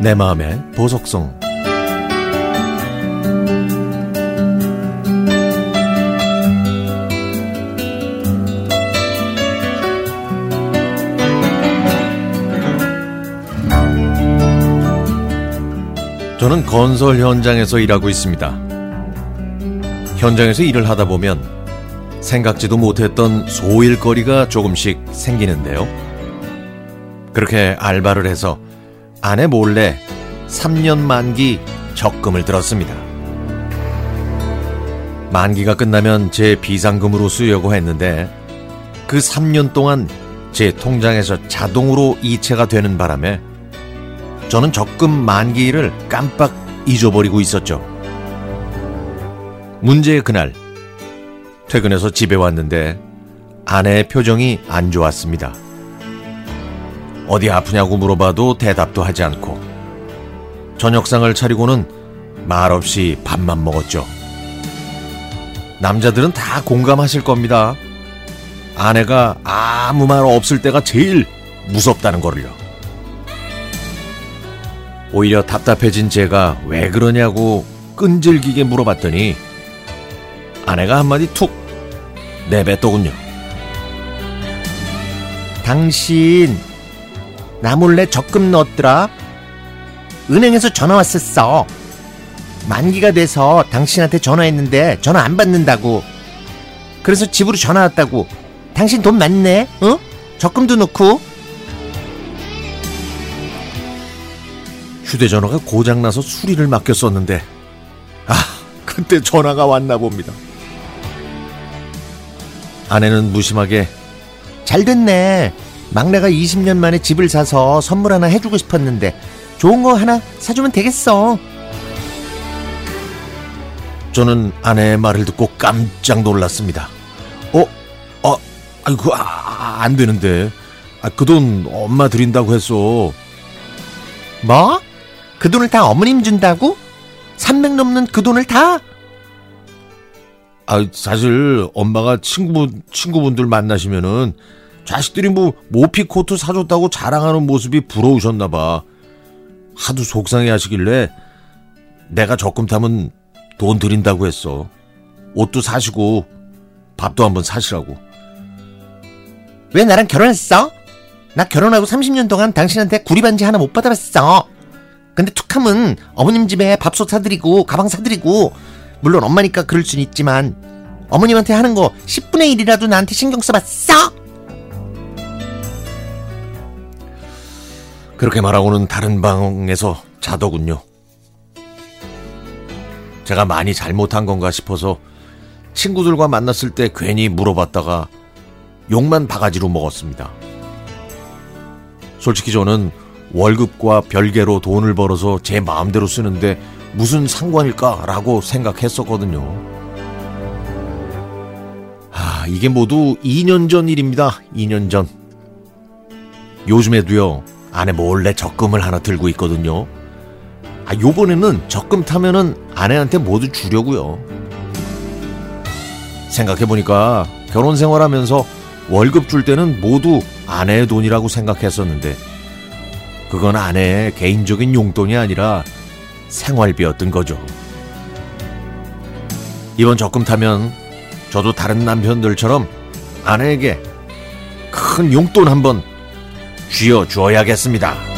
내 마음의 보석성 저는 건설 현장에서 일하고 있습니다. 현장에서 일을 하다 보면 생각지도 못했던 소일거리가 조금씩 생기는데요. 그렇게 알바를 해서 아내 몰래 3년 만기 적금을 들었습니다. 만기가 끝나면 제 비상금으로 쓰려고 했는데 그 3년 동안 제 통장에서 자동으로 이체가 되는 바람에 저는 적금 만기일을 깜빡 잊어버리고 있었죠. 문제의 그날 퇴근해서 집에 왔는데 아내의 표정이 안 좋았습니다. 어디 아프냐고 물어봐도 대답도 하지 않고 저녁상을 차리고는 말없이 밥만 먹었죠. 남자들은 다 공감하실 겁니다. 아내가 아무 말 없을 때가 제일 무섭다는 거를요. 오히려 답답해진 제가 왜 그러냐고 끈질기게 물어봤더니 아내가 한마디 툭 내뱉더군요. 당신 나 몰래 적금 넣었더라. 은행에서 전화 왔었어. 만기가 돼서 당신한테 전화했는데 전화 안 받는다고. 그래서 집으로 전화 왔다고. 당신 돈 많네? 어? 적금도 넣고. 휴대전화가 고장나서 수리를 맡겼었는데 아 그때 전화가 왔나 봅니다. 아내는 무심하게 잘 됐네. 막내가 20년 만에 집을 사서 선물 하나 해주고 싶었는데 좋은 거 하나 사주면 되겠어. 저는 아내의 말을 듣고 깜짝 놀랐습니다. 어? 아, 아이고, 아, 안 되는데. 아, 그 돈 엄마 드린다고 했어. 뭐? 그 돈을 다 어머님 준다고? 300 넘는 그 돈을 다? 아, 사실 엄마가 친구분, 친구분들 만나시면은 자식들이 뭐 모피 코트 사줬다고 자랑하는 모습이 부러우셨나 봐. 하도 속상해 하시길래 내가 적금 타면 돈 드린다고 했어. 옷도 사시고 밥도 한번 사시라고. 왜 나랑 결혼했어? 나 결혼하고 30년 동안 당신한테 구리반지 하나 못 받아봤어. 근데 툭하면 어머님 집에 밥솥 사드리고 가방 사드리고 물론 엄마니까 그럴 순 있지만 어머님한테 하는 거 10분의 1이라도 나한테 신경 써봤어? 그렇게 말하고는 다른 방에서 자더군요. 제가 많이 잘못한 건가 싶어서 친구들과 만났을 때 괜히 물어봤다가 욕만 바가지로 먹었습니다. 솔직히 저는 월급과 별개로 돈을 벌어서 제 마음대로 쓰는데 무슨 상관일까라고 생각했었거든요. 아, 이게 모두 2년 전 일입니다. 2년 전. 요즘에도요, 아내 몰래 적금을 하나 들고 있거든요. 아, 요번에는 적금 타면은 아내한테 모두 주려고요. 생각해보니까 결혼 생활하면서 월급 줄 때는 모두 아내의 돈이라고 생각했었는데 그건 아내의 개인적인 용돈이 아니라 생활비였던 거죠. 이번 적금 타면 저도 다른 남편들처럼 아내에게 큰 용돈 한번 쥐어 주어야겠습니다.